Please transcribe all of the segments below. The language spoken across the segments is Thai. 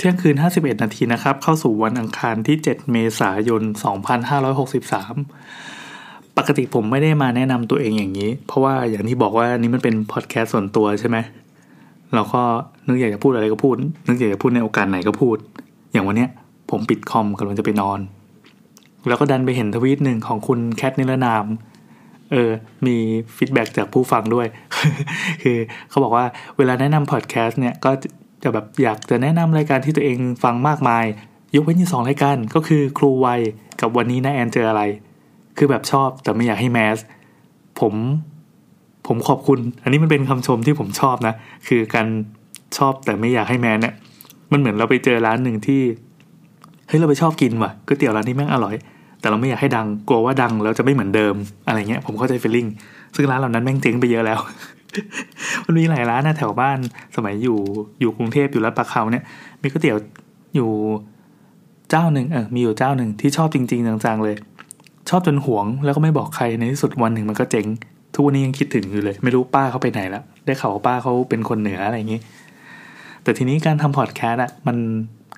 เที่ยงคืน 51 นาทีนะครับ เข้าสู่วันอังคารที่ 7 เมษายน 2563 ปกติผมไม่ได้มาแนะนำตัวเองอย่างนี้ เพราะว่าอย่างที่บอกว่านี่มันเป็นพอดแคสต์ส่วนตัวใช่ไหมเราก็นึกอยากจะพูดอะไรก็พูด นึกอยากจะพูดในโอกาสไหนก็พูด อย่างวันเนี้ยผมปิดคอมกำลังจะไปนอน แล้วก็ดันไปเห็นทวีตหนึ่งของคุณแคทนิรนาม เออ มีฟีดแบ็จากผู้ฟังด้วย คือเขาบอกว่าเวลาแนะนำพอดแคสต์เนี่ยก็ จะแบบอยากจะแนะนำรายการที่ตัวเองฟังมากมาย ยกเว้นอยู่สองรายการก็คือครูวัยกับวันนี้นะแอนเจออะไร คือแบบชอบแต่ไม่อยากให้แมส ผมผมขอบคุณ อันนี้มันเป็นคำชมที่ผมชอบนะ คือการชอบแต่ไม่อยากให้แมสเนี่ยมันเหมือนเราไปเจอร้านหนึ่งที่เฮ้ยเราไปชอบกินว่ะก๋วยเตี๋ยวร้านนี้แม่งอร่อย แต่เราไม่อยากให้ดังกลัวว่าดังแล้วจะไม่เหมือนเดิมอะไรเงี้ยผมเข้าใจฟีลลิ่งซึ่งร้านเหล่านั้นแม่งเจ๊งไปเยอะแล้ว มันมีหลายร้านนะแถวบ้านสมัยอยู่อยู่กรุงเทพอยู่ลาดปลาเขาเนี่ย มีก๋วยเตี๋ยวอยู่เจ้าหนึ่งเออมีอยู่เจ้าหนึ่งที่ชอบจริง ๆจังๆเลย ชอบจนหวงแล้วก็ไม่บอกใครในที่สุดวันหนึ่งมันก็เจ๊งทุกวันนี้ยังคิดถึงอยู่เลย ไม่รู้ป้าเขาไปไหนแล้วได้ข่าวว่าป้าเขาเป็นคนเหนืออะไรอย่างนี้ แต่ทีนี้การทำพอดแคสต์อะมัน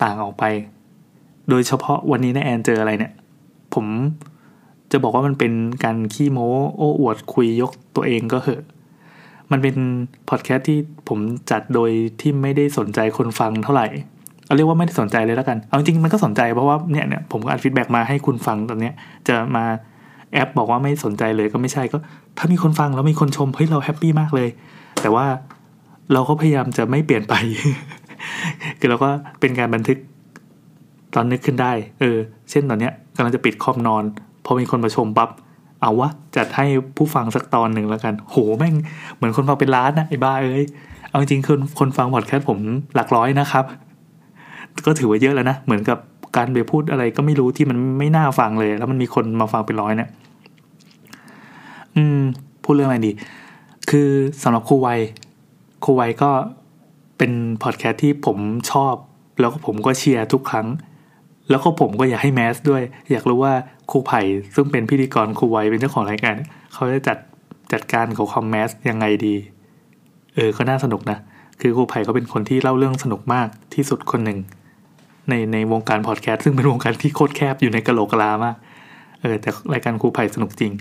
ต่างออกไป โดยเฉพาะวันนี้นะแอนเจออะไรเนี่ย ผมจะบอกว่ามันเป็นการขี้โม้โอ้อวดคุยยกตัวเองก็เหอะ มันเป็นพอดแคสต์ที่ผมจัดโดยที่ไม่ได้สนใจคนฟังเท่าไหร่เอาเรียกว่าไม่ได้สนใจเลยแล้วกัน เอาจริงมันก็สนใจเพราะว่าเนี่ยเนี่ยผมก็อัด feedback มาให้คุณฟังตอนเนี้ยจะมาแอ๊บบอกว่าไม่สนใจเลยก็ไม่ใช่ก็ ถ้ามีคนฟังแล้วมีคนชมเฮ้ยเรา happy มากเลย แต่ว่าเราก็พยายามจะไม่เปลี่ยนไป คือเราก็เป็นการบันทึกตอนนึกขึ้นได้ เออ เช่นตอนเนี้ยกำลังจะปิดคอมนอน พอมีคนมาชมปับ๊บ เอาวะ จัดให้ผู้ฟังสักตอนหนึ่งแล้วกัน โหแม่งเหมือนคนฟังเป็นล้านนะไอ้บ้าเอ้ยเอาจริงๆคนคนฟังพอดแคสต์ผมหลักร้อยนะครับ ก็ถือว่าเยอะแล้วนะ เหมือนกับการไปพูดอะไรก็ไม่รู้ที่มันไม่น่าฟังเลย แล้วมันมีคนมาฟังเป็นร้อยเนี่ยอืม พูดเรื่องอะไรดี คือสำหรับครูวัยครูวัยก็เป็นพอดแคสต์ที่ผมชอบ แล้วก็ผมก็เชียร์ทุกครั้ง แล้วก็ผมก็อยากให้แมสด้วย อยากรู้ว่าครูไผ่ซึ่งเป็นพิธีกรครูไวเป็นเจ้าของรายการเขาจะจัดจัดการของคอมแมสยังไงดี เออก็น่าสนุกนะ คือครูไผ่ก็เป็นคนที่เล่าเรื่องสนุกมากที่สุดคนหนึ่ง ในในวงการพอดแคสต์ซึ่งเป็นวงการที่โคตรแคบอยู่ในกะโหลกกะลามาก เออแต่รายการครูไผ่สนุกจริง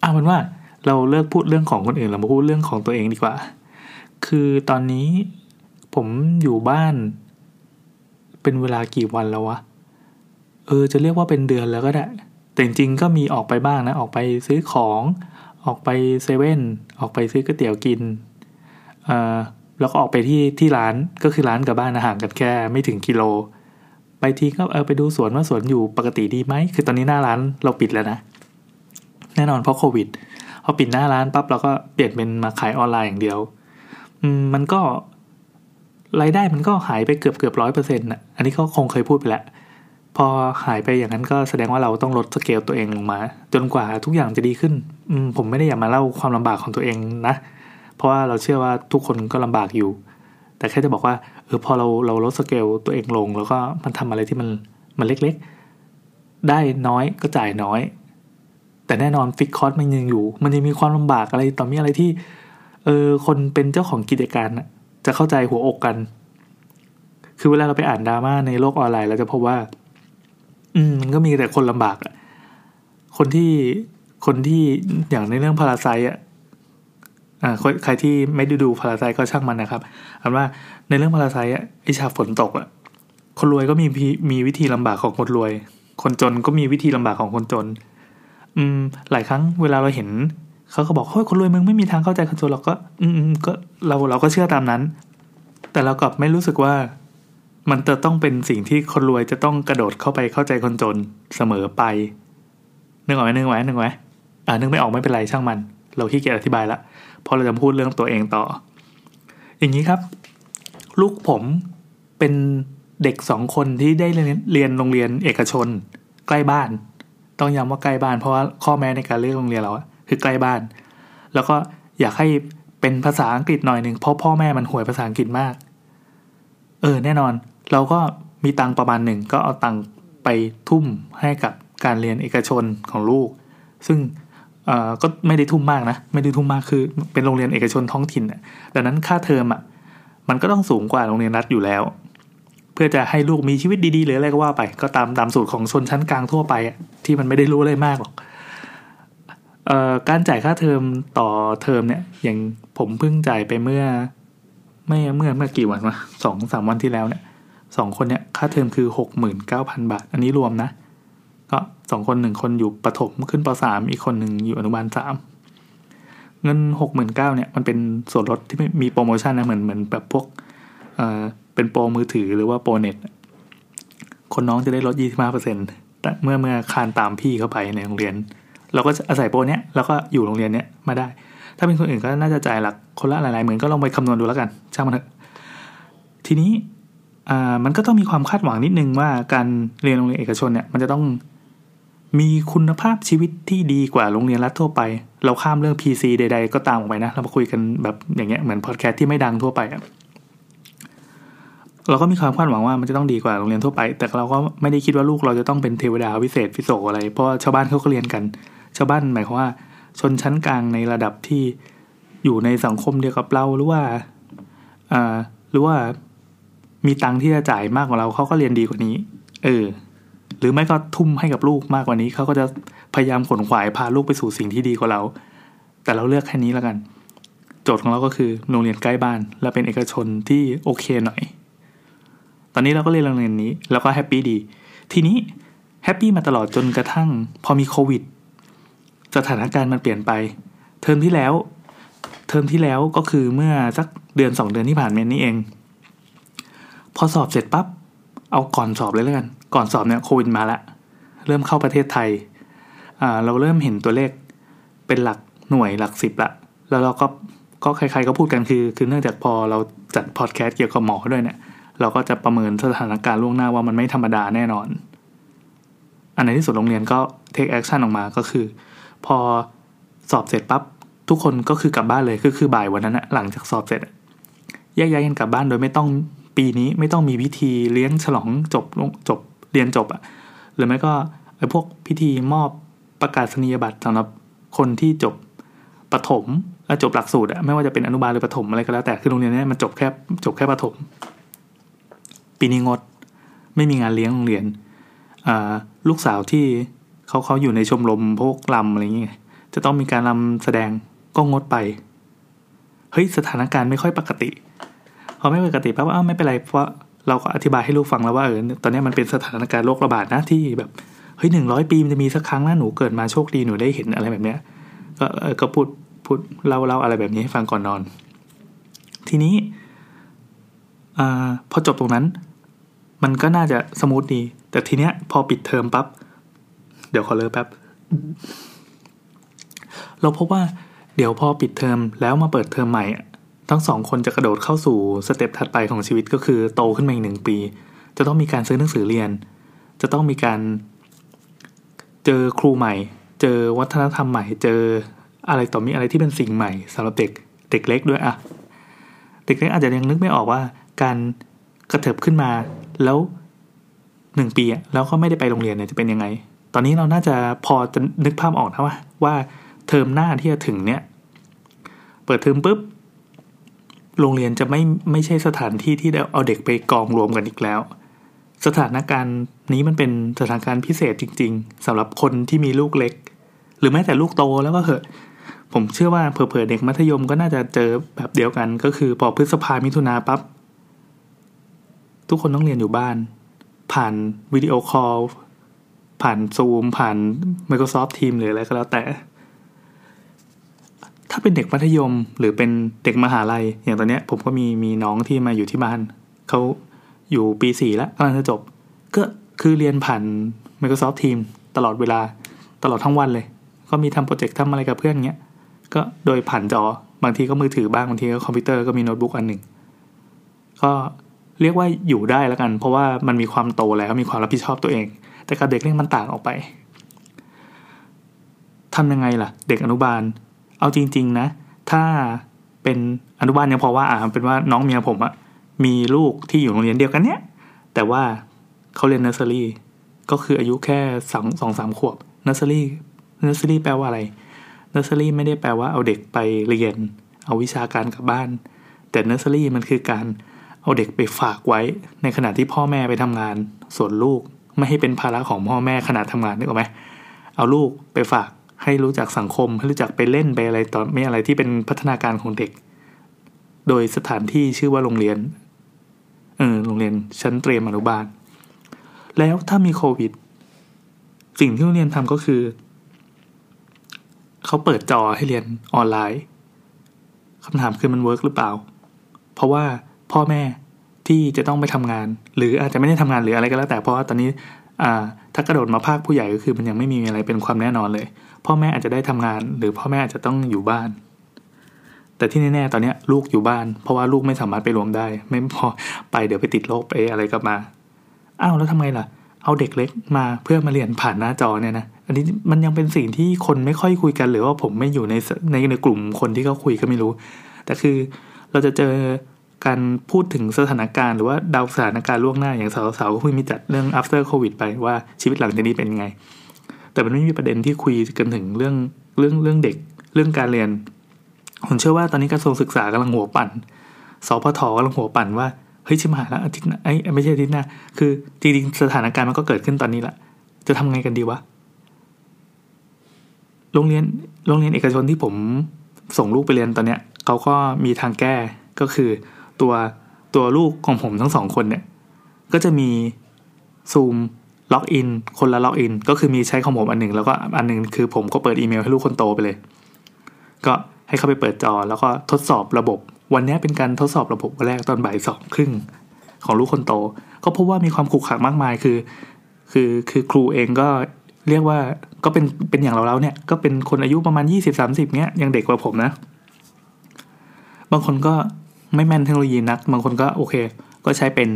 เอาเป็นว่าเราเลิกพูดเรื่องของคนอื่นเรามาพูดเรื่องของตัวเองดีกว่า คือตอนนี้ผมอยู่บ้าน เป็นเวลากี่วันแล้ววะ เออ จะเรียกว่าเป็นเดือนแล้วก็ได้ แต่จริงๆก็มีออกไปบ้างนะ ออกไปซื้อของ ออกไปเซเว่น ออกไปซื้อก๋วยเตี๋ยวกิน เอ่อแล้วก็ออกไปที่ที่ร้าน ก็คือร้านกับบ้านอาหารกันแค่ไม่ถึงกิโล ไปทีก็เออไปดูสวนว่าสวนอยู่ปกติดีไหม คือตอนนี้หน้าร้านเราปิดแล้วนะ แน่นอนเพราะโควิด พอปิดหน้าร้านปั๊บเราก็เปลี่ยนเป็นมาขายออนไลน์อย่างเดียว อืม มันก็ รายได้มันก็หายไปเกือบเกือบร้อยเปอร์เซ็นต์อะอันนี้ก็คงเคยพูดไปแล้ว พอหายไปอย่างนั้นก็แสดงว่าเราต้องลดสเกลตัวเองลงมา จนกว่าทุกอย่างจะดีขึ้น อืมผมไม่ได้อยากมาเล่าความลำบากของตัวเองนะ เพราะว่าเราเชื่อว่าทุกคนก็ลำบากอยู่ แต่แค่จะบอกว่าเออพอเราเราลดสเกลตัวเองลง แล้วก็มันทำอะไรที่มันมันเล็กๆ ได้น้อยก็จ่ายน้อย แต่แน่นอนฟิกคอร์สมันยังอยู่ มันยังมีความลำบากอะไรต่อมิอะไรที่เออคนเป็นเจ้าของกิจการอะ จะเข้าใจหัวอกกัน คือเวลาเราไปอ่านดราม่าในโลกออนไลน์เราจะพบว่า อืมมันก็มีแต่คนลำบากอะคนที่คนที่อย่างในเรื่อง Parasite อะอ่าใครที่ไม่ได้ดูพาราไซก็ช่างมันนะครับอันว่าในเรื่องพาราไซอะไอชาฝนตกอะคนรวยก็มีมีวิธีลำบากของคนรวย คนจนก็มีวิธีลำบากของคนจน อืม หลายครั้งเวลาเราเห็น เขาก็บอกเฮ้ยคนรวยมึงไม่มีทางเข้าใจคนจนเราก็ อืมก็เราเราก็เชื่อตามนั้น แต่เรากลับไม่รู้สึกว่า มันจะต้องเป็นสิ่งที่คนรวยจะต้องกระโดดเข้าไปเข้าใจคนจนเสมอไปนึกออกไหมนึกไหมนึกไหมอ่านึกไม่ออกไม่เป็นไรช่างมัน เราขี้เกียจอธิบายละเพราะเราจะพูดเรื่องตัวเองต่อ อย่างนี้ครับ ลูกผมเป็นเด็กสองคนที่ได้เรียนเรียนโรงเรียนเอกชน ใกล้บ้าน ต้องย้ำว่าใกล้บ้านเพราะว่าข้อแม้ในการเลือกโรงเรียนเราอะ คือใกล้บ้าน แล้วก็อยากให้เป็นภาษาอังกฤษหน่อยหนึ่งเพราะพ่อแม่มันห่วยภาษาอังกฤษมาก เออแน่นอน เราก็มีตังประมาณหนึ่งก็เอาตังไปทุ่มให้กับการเรียนเอกชนของลูก ซึ่งก็ไม่ได้ทุ่มมากนะ ไม่ได้ทุ่มมากคือ เป็นโรงเรียนเอกชนท้องถิ่นดังนั้นค่าเทอมอะมันก็ต้องสูงกว่าโรงเรียนรัฐอยู่แล้ว เพื่อจะให้ลูกมีชีวิตดีๆหรืออะไรก็ว่าไป ก็ตามตามสูตรของชนชั้นกลางทั่วไปอะที่มันไม่ได้รู้อะไรมากหรอก การจ่ายค่าเทอมต่อเทอมเนี่ย อย่างผมเพิ่งจ่ายไปเมื่อ ไม่เมื่อเมื่อกี่วันวะสองสามวันที่แล้วเนี่ยสองคนเนี่ยค่าเทอมคือหกหมื่นเก้าพันบาท อันนี้รวมนะ ก็สองคนหนึ่งคนอยู่ประถมขึ้นปสามอีกคนหนึ่งอยู่อนุบาลสามเงินหกหมื่นเก้าเนี่ยมันเป็นส่วนลดที่ไม่มีโปรโมชั่นนะเหมือนเหมือนแบบพวกเอ่อเป็นโปรมือถือหรือว่าโปรเน็ตคนน้องจะได้ลดยี่สิบห้าเปอร์เซ็นต์แต่เมื่อเมื่อคานตามพี่เข้าไปในโรงเรียน เราก็อาศัยโปรเนี้ยแล้วก็อยู่โรงเรียนเนี้ยมาได้ ถ้าเป็นคนอื่นก็น่าจะจ่ายหลักคนละหลายๆหมื่นก็ลองไปคำนวณดูแล้วกันช่างมันเถอะทีนี้อ่ามันก็ต้องมีความคาดหวังนิดนึงว่าการเรียนโรงเรียนเอกชนเนี่ยมันจะต้องมีคุณภาพชีวิตที่ดีกว่าโรงเรียนรัฐทั่วไป เราข้ามเรื่อง PC ใด ๆ ก็ตามออกไปนะ เรามาคุยกันแบบอย่างเงี้ยเหมือนพอดแคสต์ที่ไม่ดังทั่วไปอะเราก็มีความคาดหวังว่ามันจะต้องดีกว่าโรงเรียนทั่วไป แต่เราก็ไม่ได้คิดว่าลูกเราจะต้องเป็นเทวดาวิเศษวิโสอะไร เพราะชาวบ้านเขาก็เรียนกัน ชาวบ้านหมายความว่า ชนชั้นกลางในระดับที่อยู่ในสังคมเดียวกับเราหรือว่าอ่าหรือว่ามีตังที่จะจ่ายมากกว่าเราเขาก็เรียนดีกว่านี้ เออ หรือไม่ก็ทุ่มให้กับลูกมากกว่านี้เขาก็จะพยายามขนขวายพาลูกไปสู่สิ่งที่ดีกว่าเรา แต่เราเลือกแค่นี้แล้วกัน โจทย์ของเราก็คือโรงเรียนใกล้บ้าน และเป็นเอกชนที่โอเคหน่อย ตอนนี้เราก็เรียนโรงเรียนนี้ แล้วก็แฮปปี้ดี ทีนี้แฮปปี้มาตลอดจนกระทั่ง พอมีโควิด สถานการณ์มันเปลี่ยนไป เทอมที่แล้ว เทอมที่แล้วก็คือเมื่อสักเดือนสองเดือนที่ผ่านมานี้เอง พอสอบเสร็จปับ๊บเอาก่อนสอบเลยแล้วกัน ก่อนสอบเนี่ยโควิดมาละ เริ่มเข้าประเทศไทย เราเริ่มเห็นตัวเลขเป็นหลักหน่วยหลักสิบละ แล้วเราก็ก็ใครๆก็พูดกันคือ คือเนื่องจากพอเราจัดพอดแคสต์เกี่ยวกับหมอด้วยเนี่ย เราก็จะประเมินสถานการณ์ล่วงหน้าว่ามันไม่ธรรมดาแน่นอน อันในที่สุดโรงเรียนก็ take action ออกมาก็คือ พอสอบเสร็จปั๊บทุกคนก็คือกลับบ้านเลยก็คือบ่ายวันนั้นอะหลังจากสอบเสร็จแยกย้ายกันกลับบ้านโดยไม่ต้องปีนี้ไม่ต้องมีพิธีเลี้ยงฉลองจบจบเรียนจบอะหรือไม่ก็ไอ้พวกพิธีมอบประกาศนียบัตรสำหรับคนที่จบประถมและจบหลักสูตรอะไม่ว่าจะเป็นอนุบาลหรือประถมอะไรก็แล้วแต่คือโรงเรียนนี้มันจบแค่จบแค่ประถม ปีนี้งด ไม่มีงานเลี้ยงโรงเรียนลูกสาวที่ เขาเขาอยู่ในชมรมพวกลำอะไรอย่างเงี้ยจะต้องมีการลำแสดงก็งดไป เฮ้ยสถานการณ์ไม่ค่อยปกติพอไม่ปกติปั๊บอ้าวไม่เป็นไรเพราะเราก็อธิบายให้ลูกฟังแล้วว่าเออตอนนี้มันเป็นสถานการณ์โรคระบาดนะที่แบบเฮ้ยหนึ่งร้อยปีมันจะมีสักครั้งนะหนูเกิดมาโชคดีหนูได้เห็นอะไรแบบเนี้ย ก็เออก็พูดพูดเล่าเล่าอะไรแบบนี้ให้ฟังก่อนนอน ทีนี้อพอจบตรงนั้น มันก็น่าจะ smooth ดี แต่ทีเนี้ยพอปิดเทอมปั๊บ เดี๋ยวขอเลิกแป๊บ เราพบว่าเดี๋ยวพอปิดเทอมแล้วมาเปิดเทอมใหม่ ทั้งสองคนจะกระโดดเข้าสู่ step ถัดไปของชีวิตก็คือโตขึ้นมาอีกหนึ่งปี จะต้องมีการซื้อหนังสือเรียน จะต้องมีการ เจอครูใหม่ เจอวัฒนธรรมใหม่ เจออะไรต่อมีอะไรที่เป็นสิ่งใหม่สำหรับเด็กเด็กเล็กด้วยอะเด็กเล็กอาจจะยังนึกไม่ออกว่า การกระเถิบขึ้นมาแล้วหนึ่งปีอะแล้วก็ไม่ได้ไปโรงเรียนเนี่ยจะเป็นยังไง ตอนนี้เราน่าจะพอจะนึกภาพออกนะว่าว่าเทอมหน้าที่จะถึงเนี่ย เปิดเทอมปุ๊บโรงเรียนจะไม่ไม่ใช่สถานที่ที่เอาเด็กไปกองรวมกันอีกแล้ว สถานการณ์นี้มันเป็นสถานการณ์พิเศษจริง ๆสำหรับคนที่มีลูกเล็ก หรือแม้แต่ลูกโตแล้วก็เหอะผมเชื่อว่าเผื่อเด็กมัธยมก็น่าจะเจอแบบเดียวกัน ก็คือพอพฤษภามิถุนาปั๊บทุกคนต้องเรียนอยู่บ้าน ผ่านวิดีโอคอล ผ่านซูมผ่าน Microsoft Teams หรืออะไรก็แล้วแต่ ถ้าเป็นเด็กมัธยมหรือเป็นเด็กมหาลัย อย่างตอนเนี้ยผมก็มีมีน้องที่มาอยู่ที่บ้าน เขาอยู่ปีสี่แล้วกำลังจะจบ ก็คือเรียนผ่าน Microsoft Teams ตลอดเวลาตลอดทั้งวันเลย ก็มีทำโปรเจกต์ทำอะไรกับเพื่อนเงี้ย ก็โดยผ่านจอบางทีก็มือถือบ้างบางทีก็คอมพิวเตอร์ก็มีโน้ตบุ๊กอันหนึ่งก็เรียกว่าอยู่ได้แล้วกัน เพราะว่ามันมีความโตแล้วมีความรับผิดชอบตัวเอง แต่กับเด็กเล็กมันต่างออกไปทำยังไงล่ะ เด็กอนุบาล เอาจริง ๆ นะ ถ้าเป็นอนุบาลยังพอว่าอ่าเป็นว่าน้องเมียผมอะมีลูกที่อยู่โรงเรียนเดียวกันเนี้ยแต่ว่าเขาเรียนเนอร์เซอรี่ก็คืออายุแค่สองสองสามขวบ nursery nursery แปลว่าอะไรเนอร์เซอรี่ไม่ได้แปลว่าเอาเด็กไปเรียน เอาวิชาการกลับบ้าน แต่เนอร์เซอรี่มันคือการเอาเด็กไปฝากไว้ ในขณะที่พ่อแม่ไปทำงาน ส่วนลูก ไม่ให้เป็นภาระของพ่อแม่ขณะทำงานนึกออกไหมเอาลูกไปฝากให้รู้จักสังคม ให้รู้จักไปเล่นไปอะไรต่อมิอะไรที่เป็นพัฒนาการของเด็ก โดยสถานที่ชื่อว่าโรงเรียนเออโรงเรียนชั้นเตรียมอนุบาล แล้วถ้ามีโควิด สิ่งที่โรงเรียนทำก็คือ เขาเปิดจอให้เรียนออนไลน์คำถามคือมัน work หรือเปล่า เพราะว่าพ่อแม่ ที่จะต้องไปทำงาน หรืออาจจะไม่ได้ทำงานหรืออะไรก็แล้วแต่เพราะว่าตอนนี้ถ้ากระโดดมาภาคผู้ใหญ่ก็คือมันยังไม่มีอะไรเป็นความแน่นอนเลย พ่อแม่อาจจะได้ทำงาน หรือพ่อแม่อาจจะต้องอยู่บ้าน แต่ที่แน่ๆตอนนี้ลูกอยู่บ้าน เพราะว่าลูกไม่สามารถไปรวมได้ ไม่พอไปเดี๋ยวไปติดโรคไปอะไรกลับมาอ้าวแล้วทำไมล่ะ เอาเด็กเล็กมาเพื่อมาเรียนผ่านหน้าจอเนี่ยนะอันนี้มันยังเป็นสิ่งที่คนไม่ค่อยคุยกันหรือว่าผมไม่อยู่ในในในกลุ่มคนที่เขาคุยก็ไม่รู้ แต่คือเราจะเจอ การพูดถึงสถานการณ์หรือว่าดาวสถานการณ์ล่วงหน้าอย่างสาวๆก็เพิ่งมีจัดเรื่อง after covid ไปว่าชีวิตหลังจากนี้เป็นยังไง แต่มันไม่มีประเด็นที่คุยกันถึงเรื่องเรื่องเรื่องเด็กเรื่องการเรียนผมเชื่อว่าตอนนี้กระทรวงศึกษากำลังหัวปั่นสพทกำลังหัวปั่นว่าเฮ้ยชิมหายแล้วอาทิตย์ไอ้ไม่ใช่อาทิตย์หน้าคือจริงๆสถานการณ์มันก็เกิดขึ้นตอนนี้แหละจะทำไงกันดีวะโรงเรียนโรงเรียนเอกชนที่ผมส่งลูกไปเรียนตอนเนี้ยเขาก็มีทางแก้ก็คือ ตัวตัวลูกของผมทั้งสองคนเนี่ย ก็จะมี Zoom login คนละ login ก็คือมีใช้ของผมอันหนึ่งแล้วก็อันหนึ่งคือผมก็เปิดอีเมลให้ลูกคนโตไปเลย ก็ให้เขาไปเปิดจอแล้วก็ทดสอบระบบ วันนี้เป็นการทดสอบระบบวันแรกตอนบ่ายสองครึ่งของลูกคนโต ก็พบว่ามีความขรุขักมากมายคือ คือคือครูเองก็เรียกว่าก็เป็นเป็นอย่างเราเราเนี่ย ก็เป็นคนอายุประมาณยี่สิบสามสิบเนี้ยยังเด็กกว่าผมนะ บางคนก็ ไม่แม่นเทคโนโลยีนัก บางคนก็โอเค ก็ใช้เป็น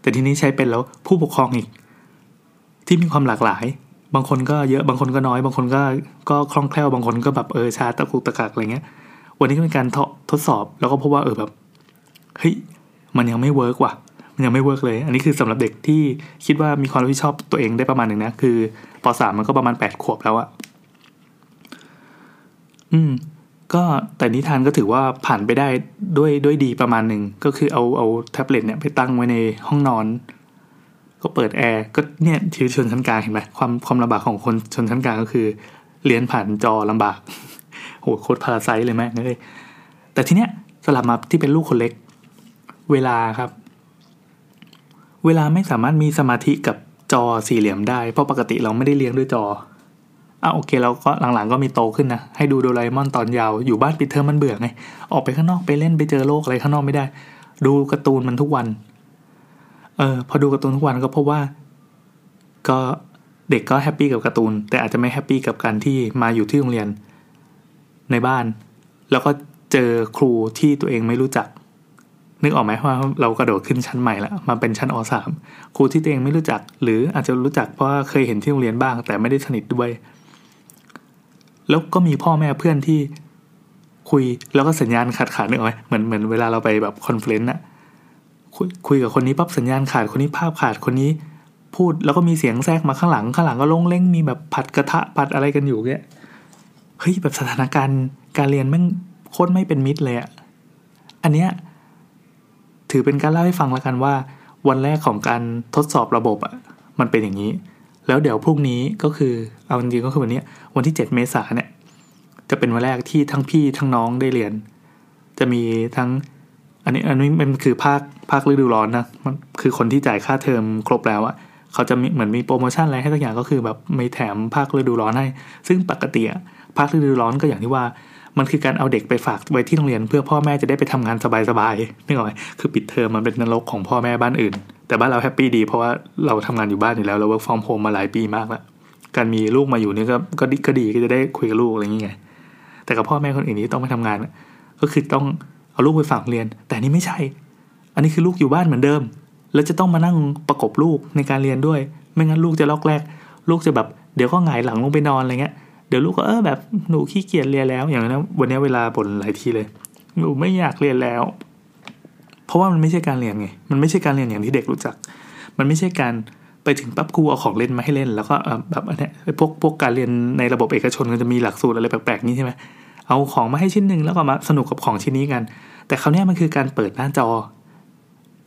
แต่ทีนี้ใช้เป็นแล้วผู้ปกครองอีก ที่มีความหลากหลาย บางคนก็เยอะบางคนก็น้อย บางคนก็ก็คล่องแคล่วบางคนก็แบบเออชาตะกุกตะกักอะไรเงี้ย วันนี้ก็เป็นการทดสอบแล้วก็พบว่าเออแบบเฮ้ยมันยังไม่ work ว่ะมันยังไม่ work เลย อันนี้คือสำหรับเด็กที่คิดว่ามีความรับผิดชอบตัวเองได้ประมาณหนึ่งนะ คือปสามมันก็ประมาณแปดขวบแล้วอะอืม ก็แต่นิทานก็ถือว่าผ่านไปได้ด้วยด้วยดีประมาณหนึ่งก็คือเอาเอาแท็บเล็ตเนี่ยไปตั้งไว้ในห้องนอน ก็เปิดแอร์ก็เนี่ยชีวิตชนชั้นกลางเห็นไหมความความลำบากของคนชนชั้นกลางก็คือ เรียนผ่านจอลำบากโหโคตรพาราไซเลยแม่เลยแต่ทีเนี้ยสลับมาที่เป็นลูกคนเล็ก เวลาครับ เวลาไม่สามารถมีสมาธิกับจอสี่เหลี่ยมได้เพราะปกติเราไม่ได้เลี้ยงด้วยจอ อะโอเคเราก็หลังๆก็มีโตขึ้นนะ ให้ดูโดราเอมอนตอนยาวอยู่บ้านปิดเทอมมันเบื่อไง ออกไปข้างนอกไปเล่นไปเจอโลกอะไรข้างนอกไม่ได้ ดูการ์ตูนมันทุกวัน เออพอดูการ์ตูนทุกวันก็พบว่า ก็เด็กก็ happy กับการ์ตูน แต่อาจจะไม่ happy กับการที่มาอยู่ที่โรงเรียน ในบ้าน แล้วก็เจอครูที่ตัวเองไม่รู้จัก นึกออกไหมว่าเรากระโดดขึ้นชั้นใหม่แล้วมาเป็นชั้นอสามครูที่ตัวเองไม่รู้จัก หรืออาจจะรู้จักเพราะเคยเห็นที่โรงเรียนบ้าง แต่ไม่ได้สนิทด้วย แล้วก็มีพ่อแม่เพื่อนที่คุยแล้วก็สัญญาณขาดขาดนึกออกไหมเหมือนเหมือนเวลาเราไปแบบ conference อะคุยคุยกับคนนี้ปั๊บสัญญาณขาดคนนี้ภาพขาดคนนี้ พูดแล้วก็มีเสียงแทรกมาข้างหลังข้างหลังก็ลงเล้งมีแบบผัดกระทะผัดอะไรกันอยู่เนี่ยเฮ้ยแบบสถานการณ์การเรียนแม่งโคตรไม่เป็นมิตรเลยอะอันเนี้ยถือเป็นการเล่าให้ฟังแล้วกันว่า วันแรกของการทดสอบระบบอะมันเป็นอย่างนี้ แล้วเดี๋ยวพรุ่งนี้ก็คือเอาจริงก็คือวันนี้วันที่เจ็ดเมษาเนี่ย จะเป็นวันแรกที่ทั้งพี่ทั้งน้องได้เรียน จะมีทั้ง อันนี้อันนี้มันคือภาคภาคฤดูร้อนนะมันคือคนที่จ่ายค่าเทอมครบแล้วอะเขาจะมีเหมือนมีโปรโมชั่นอะไรให้ทุกอย่างก็คือแบบไม่แถมภาคฤดูร้อนให้ ซึ่งปกติอะภาคฤดูร้อนก็อย่างที่ว่ามันคือการเอาเด็กไปฝากไว้ที่โรงเรียน เพื่อพ่อแม่จะได้ไปทำงานสบายๆนึกออกไหมคือปิดเทอมมันเป็นนรกของพ่อแม่บ้านอื่น แต่บ้านเรา happy ดี เพราะว่าเราทำงานอยู่บ้านอยู่แล้วเรา work from home มาหลายปีมากแล้วการมีลูกมาอยู่นี่ก็ก็ดีก็ดีก็จะได้คุยกับลูกอะไรอย่างเงี้ยแต่กับพ่อแม่คนอื่นนี้ต้องไปทำงาน ก็คือต้องเอาลูกไปฝากเรียน แต่นี่ไม่ใช่ อันนี้คือลูกอยู่บ้านเหมือนเดิม แล้วจะต้องมานั่งประกบลูกในการเรียนด้วย ไม่งั้นลูกจะลอกแรก ลูกจะแบบเดี๋ยวก็หงายหลังลงไปนอนอะไรเงี้ยเดี๋ยวลูกก็เออแบบหนูขี้เกียจเรียนแล้วอย่างนั้นวันนี้เวลาบ่นหลายทีเลยหนูไม่อยากเรียนแล้ว ราะว่ามันไม่ใช่การเรียนไง มันไม่ใช่การเรียนอย่างที่เด็กรู้จัก มันไม่ใช่การไปถึงปั๊บครูเอาของเล่นมาให้เล่น แล้วก็แบบอันนี้พวกพวกการเรียนในระบบเอกชนก็จะมีหลักสูตรอะไรแปลกๆนี่ใช่ไหมเอาของมาให้ชิ้นหนึ่งแล้วก็มาสนุกกับของชิ้นนี้กัน แต่คราวนี้มันคือการเปิดหน้าจอ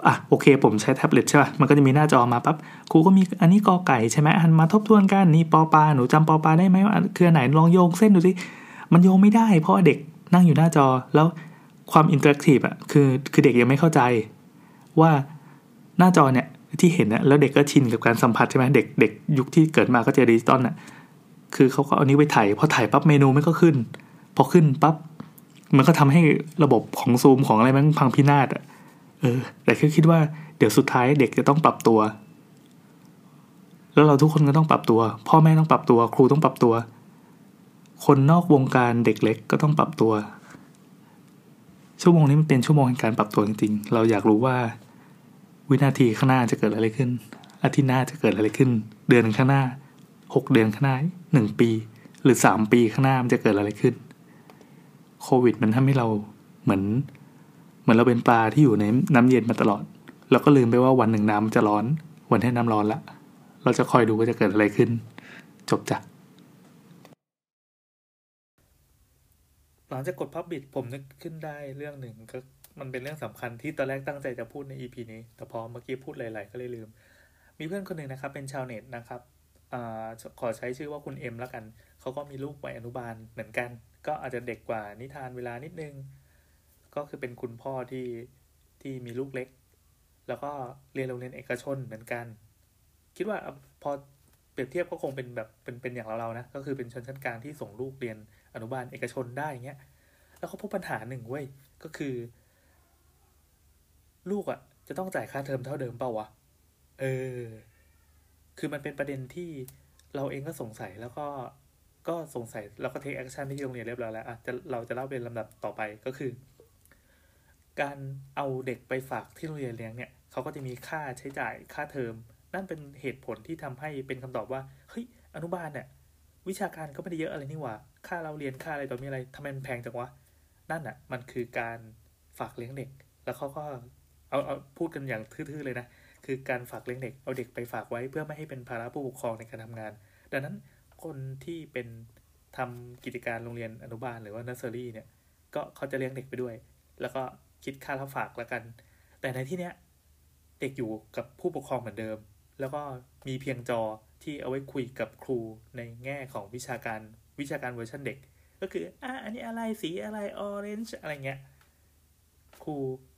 อะโอเค ผมใช้แท็บเล็ตใช่ป่ะมันก็จะมีหน้าจอมาปั๊บครูก็มีอันนี้กอไก่ใช่ไหมอันมาทบทวนกันนี่ปอปลาหนูจำปอปลาได้ไหมว่าคือไหนลองโยงเส้นดูสิมันโยงไม่ได้ เพราะเด็กนั่งอยู่หน้าจอแล้ว ความ interactive อะคือคือเด็กยังไม่เข้าใจว่าหน้าจอเนี่ยที่เห็นอะแล้วเด็กก็ชินกับการสัมผัสใช่ไหมเด็กเด็กยุคที่เกิดมาก็จอดิจิตอลอะคือเขาก็เอานี้ไปถ่ายพอถ่ายปั๊บเมนูมันก็ขึ้น พอขึ้นปั๊บมันก็ทำให้ระบบของซูมของอะไรมันพังพินาศอะเออ แต่คือคิดว่าเดี๋ยวสุดท้ายเด็กจะต้องปรับตัว แล้วเราทุกคนก็ต้องปรับตัว พ่อแม่ต้องปรับตัว ครูต้องปรับตัว คนนอกวงการเด็กเล็กก็ต้องปรับตัว ชั่วโมงนี้มันเป็นชั่วโมงแห่งการปรับตัวจริงๆ เราอยากรู้ว่าวินาทีข้างหน้าจะเกิดอะไรขึ้น อาทิตย์หน้าจะเกิดอะไรขึ้น เดือนข้างหน้าหกเดือนข้างหน้าหนึ่งปี หรือสามปีข้างหน้ามันจะเกิดอะไรขึ้น โควิดมันทำให้เราเหมือน เหมือนเราเป็นปลาที่อยู่ในน้ำเย็นมาตลอด เราก็ลืมไปว่าวันหนึ่งน้ำจะร้อน วันที่น้ำร้อนละ เราจะคอยดูว่าจะเกิดอะไรขึ้น จบจ้ะ หลังจากกดพับบิดผมนึกขึ้นได้เรื่องหนึ่งก็มันเป็นเรื่องสำคัญที่ตอนแรกตั้งใจจะพูดใน EP นี้ แต่พอเมื่อกี้พูดหลายๆ ก็เลยลืม มีเพื่อนคนหนึ่งนะครับ เป็นชาวเน็ตนะครับอขอใช้ชื่อว่าคุณเอ็มแล้วกัน เขาก็มีลูกวัยอนุบาลเหมือนกัน ก็อาจจะเด็กกว่านิทานเวลานิดนึง ก็คือเป็นคุณพ่อที่ที่มีลูกเล็ก แล้วก็เรียนโรงเรียนเอกชนเหมือนกัน คิดว่าพอเปรียบเทียบก็คงเป็นแบบเป็นเป็นอย่างเราเรานะ ก็คือเป็นชนชั้นกลางที่ส่งลูกเรียน อนุบาลเอกชนได้อย่างเงี้ย แล้วเขาพบปัญหาหนึ่งเว้ย ก็คือ ลูกอะ่ะ จะต้องจ่ายค่าเทอมเท่าเดิมเปล่าวะ เออ คือมันเป็นประเด็นที่เราเองก็สงสัยแล้วก็ก็สงสัยแล้วก็ take action ที่โรงเรียนเรียบร้อยแล้วอะจะเราจะเล่าเป็นลำดับต่อไปก็คือ การเอาเด็กไปฝากที่โรงเรียนเลี้ยงเนี่ยเขาก็จะมีค่าใช้จ่ายค่าเทอม นั่นเป็นเหตุผลที่ทำให้เป็นคำตอบว่าเฮ้ยอนุบาลเนี่ยวิชาการก็ไม่ได้เยอะอะไรนี่หว่า ค่าเราเรียนค่าอะไรต่อมีอะไรทำไมมันแพงจังวะ นั่นอะ มันคือการฝากเลี้ยงเด็ก แล้วเขาก็เอาเอาพูดกันอย่างทื่อๆเลยนะ คือการฝากเลี้ยงเด็ก เอาเด็กไปฝากไว้เพื่อไม่ให้เป็นภาระผู้ปกครองในการทำงาน ดังนั้นคนที่เป็นทำกิจการโรงเรียนอนุบาลหรือว่าเนอร์เซอรี่เนี่ย ก็เขาจะเลี้ยงเด็กไปด้วย แล้วก็คิดค่ารับฝากแล้วกัน แต่ในที่เนี้ยเด็กอยู่กับผู้ปกครองเหมือนเดิม แล้วก็มีเพียงจอ ที่เอาไว้คุยกับครูในแง่ของวิชาการวิชาการเวอร์ชันเด็ก ก็คืออะอันนี้อะไรสีอะไร orange อะไรเงี้ยครู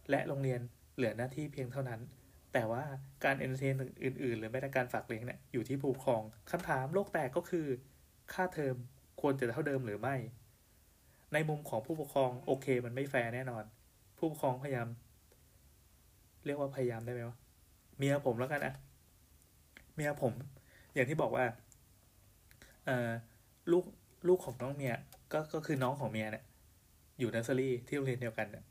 และโรงเรียนเหลือหน้าที่เพียงเท่านั้น แต่ว่าการ entertain อื่นๆ หรือแม้แต่การฝากเลี้ยงเนี่ยอยู่ที่ผู้ปกครองคำถามโลกแตกก็คือ ค่าเทอมควรจะเท่าเดิมหรือไม่ ในมุมของผู้ปกครองโอเค มันไม่แฟร์แน่นอน ผู้ปกครองพยายาม เรียกว่าพยายามได้ไหมวะเมียผมแล้วกันอะเมียผม อย่างที่บอกว่าเออลูกลูกของน้องเมียก็ก็คือน้องของเมียเนี่ยอยู่นอร์เซอรี่ที่โรงเรียนเดียวกันเนี่ย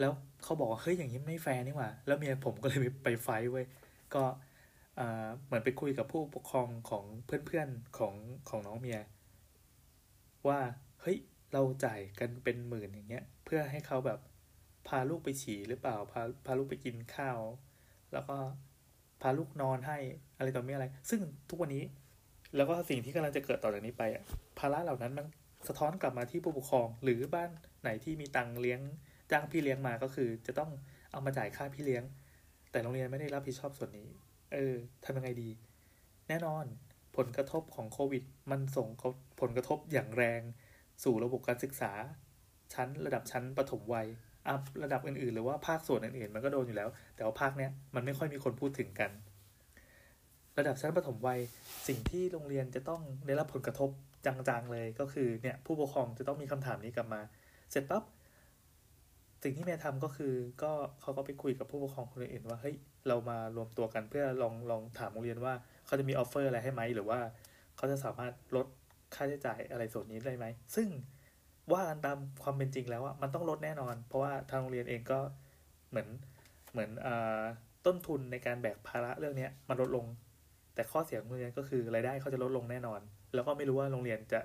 แล้วเขาบอกว่าเฮ้ยอย่างนี้ไม่แฟร์นี่หว่า แล้วเมียผมก็เลยไป fight เว้ย ก็เหมือนไปคุยกับผู้ปกครองของเพื่อนๆของของน้องเมีย ว่าเฮ้ยเราจ่ายกันเป็นหมื่นอย่างเงี้ย เพื่อให้เขาแบบพาลูกไปฉี่หรือเปล่าพาพาลูกไปกินข้าว แล้วก็าลูกนอนให้อะไรต่อมีอะไร ซึ่งทุกวันนี้ แล้วก็สิ่งที่กำลังจะเกิดต่อจากนี้ไปอะภาระเหล่านั้นมันสะท้อนกลับมาที่ผู้ปกครอง หรือบ้านไหนที่มีตังเลี้ยงจ้างพี่เลี้ยงมาก็คือ จะต้องเอามาจ่ายค่าพี่เลี้ยง แต่โรงเรียนไม่ได้รับผิดชอบส่วนนี้ เออทำยังไงดี แน่นอนผลกระทบของโควิด มันส่งผลกระทบอย่างแรง สู่ระบบการศึกษา ชั้นระดับชั้นปฐมวัย อัพระดับอื่นๆ หรือว่าภาคส่วนอื่นๆ มันก็โดนอยู่แล้ว แต่ว่าภาคเนี้ยมันไม่ค่อยมีคนพูดถึงกัน ระดับชั้นปฐมวัยสิ่งที่โรงเรียนจะต้องได้รับผลกระทบจังๆเลยก็คือเนี่ยผู้ปกครองจะต้องมีคำถามนี้กลับมา เสร็จปั๊บสิ่งที่เมย์ทำก็คือก็เขาก็ไปคุยกับผู้ปกครองคนอื่นว่าเฮ้ยเรามารวมตัวกันเพื่อลองลองถามโรงเรียนว่าเขาจะมีออฟเฟอร์อะไรให้ไหมหรือว่าเขาจะสามารถลดค่าใช้จ่ายอะไรส่วนนี้ได้ไหม ซึ่ง ว่ากันตามความเป็นจริงแล้วอะมันต้องลดแน่นอน เพราะว่าทางโรงเรียนเองก็เหมือนเหมือนอต้นทุนในการแบกภาระเรื่องนี้มันลดลง แต่ข้อเสียของโรงเรียนก็คือรายได้เขาจะลดลงแน่นอน แล้วก็ไม่รู้ว่าโรงเรียนจะ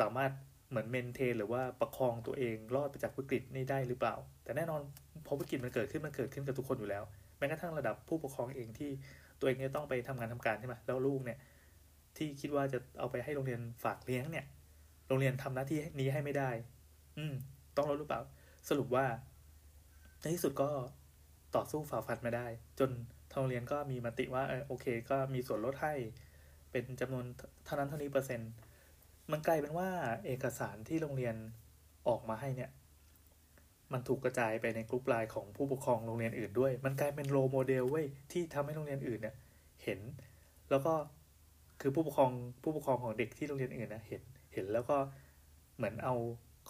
สามารถเหมือนเมนเทนหรือว่าประคองตัวเองรอดไปจากวิกฤตนี้ได้หรือเปล่า แต่แน่นอนพอวิกฤตมันเกิดขึ้นมันเกิดขึ้นกับทุกคนอยู่แล้ว แม้กระทั่งระดับผู้ปกครองเองที่ตัวเองเนี่ยต้องไปทำงานทำการใช่ไหมแล้วลูกเนี่ยที่คิดว่าจะเอาไปให้โรงเรียนฝากเลี้ยงเนี่ย โรงเรียนทำหน้าที่นี้ให้ไม่ได้ อืม ต้องรู้หรือเปล่า สรุปว่า ในที่สุดก็ต่อสู้ฝ่าฟันไม่ได้ จนทางโรงเรียนก็มีมติว่าเออโอเค ก็มีส่วนลดให้ เป็นจำนวนเท่านั้นเท่านี้เปอร์เซ็นต์ มันกลายเป็นว่าเอกสารที่โรงเรียนออกมาให้เนี่ย มันถูกกระจายไปในกลุ่มไลน์ของผู้ปกครองโรงเรียนอื่นด้วย มันกลายเป็น role model เว้ยที่ทำให้โรงเรียนอื่นเนี่ย เห็น แล้วก็คือผู้ปกครองผู้ปกครองของเด็กที่โรงเรียนอื่นนะเห็น เห็นแล้วก็เหมือนเอา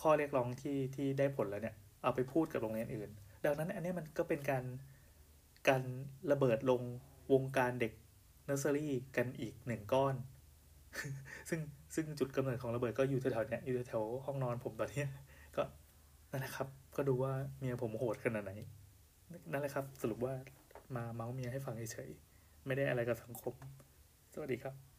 ข้อเรียกร้องที่ที่ได้ผลแล้วเนี่ยเอาไปพูดกับโรงเรียนอื่น ดังนั้นอันนี้มันก็เป็นการการระเบิดลงวงการเด็กเนอร์เซอรี่กันอีกหนึ่งก้อน ซึ่งซึ่งจุดกำเนิดของระเบิดก็อยู่แถวๆเนี้ยอยู่แถวห้องนอนผมตอนนี้ก็นั่นแหละครับ ก็ดูว่าเมียผมโหดขนาดไหน นั่นแหละครับ สรุปว่ามาเมาส์เมียให้ฟังเฉยๆไม่ได้อะไรกับสังคม สวัสดีครับ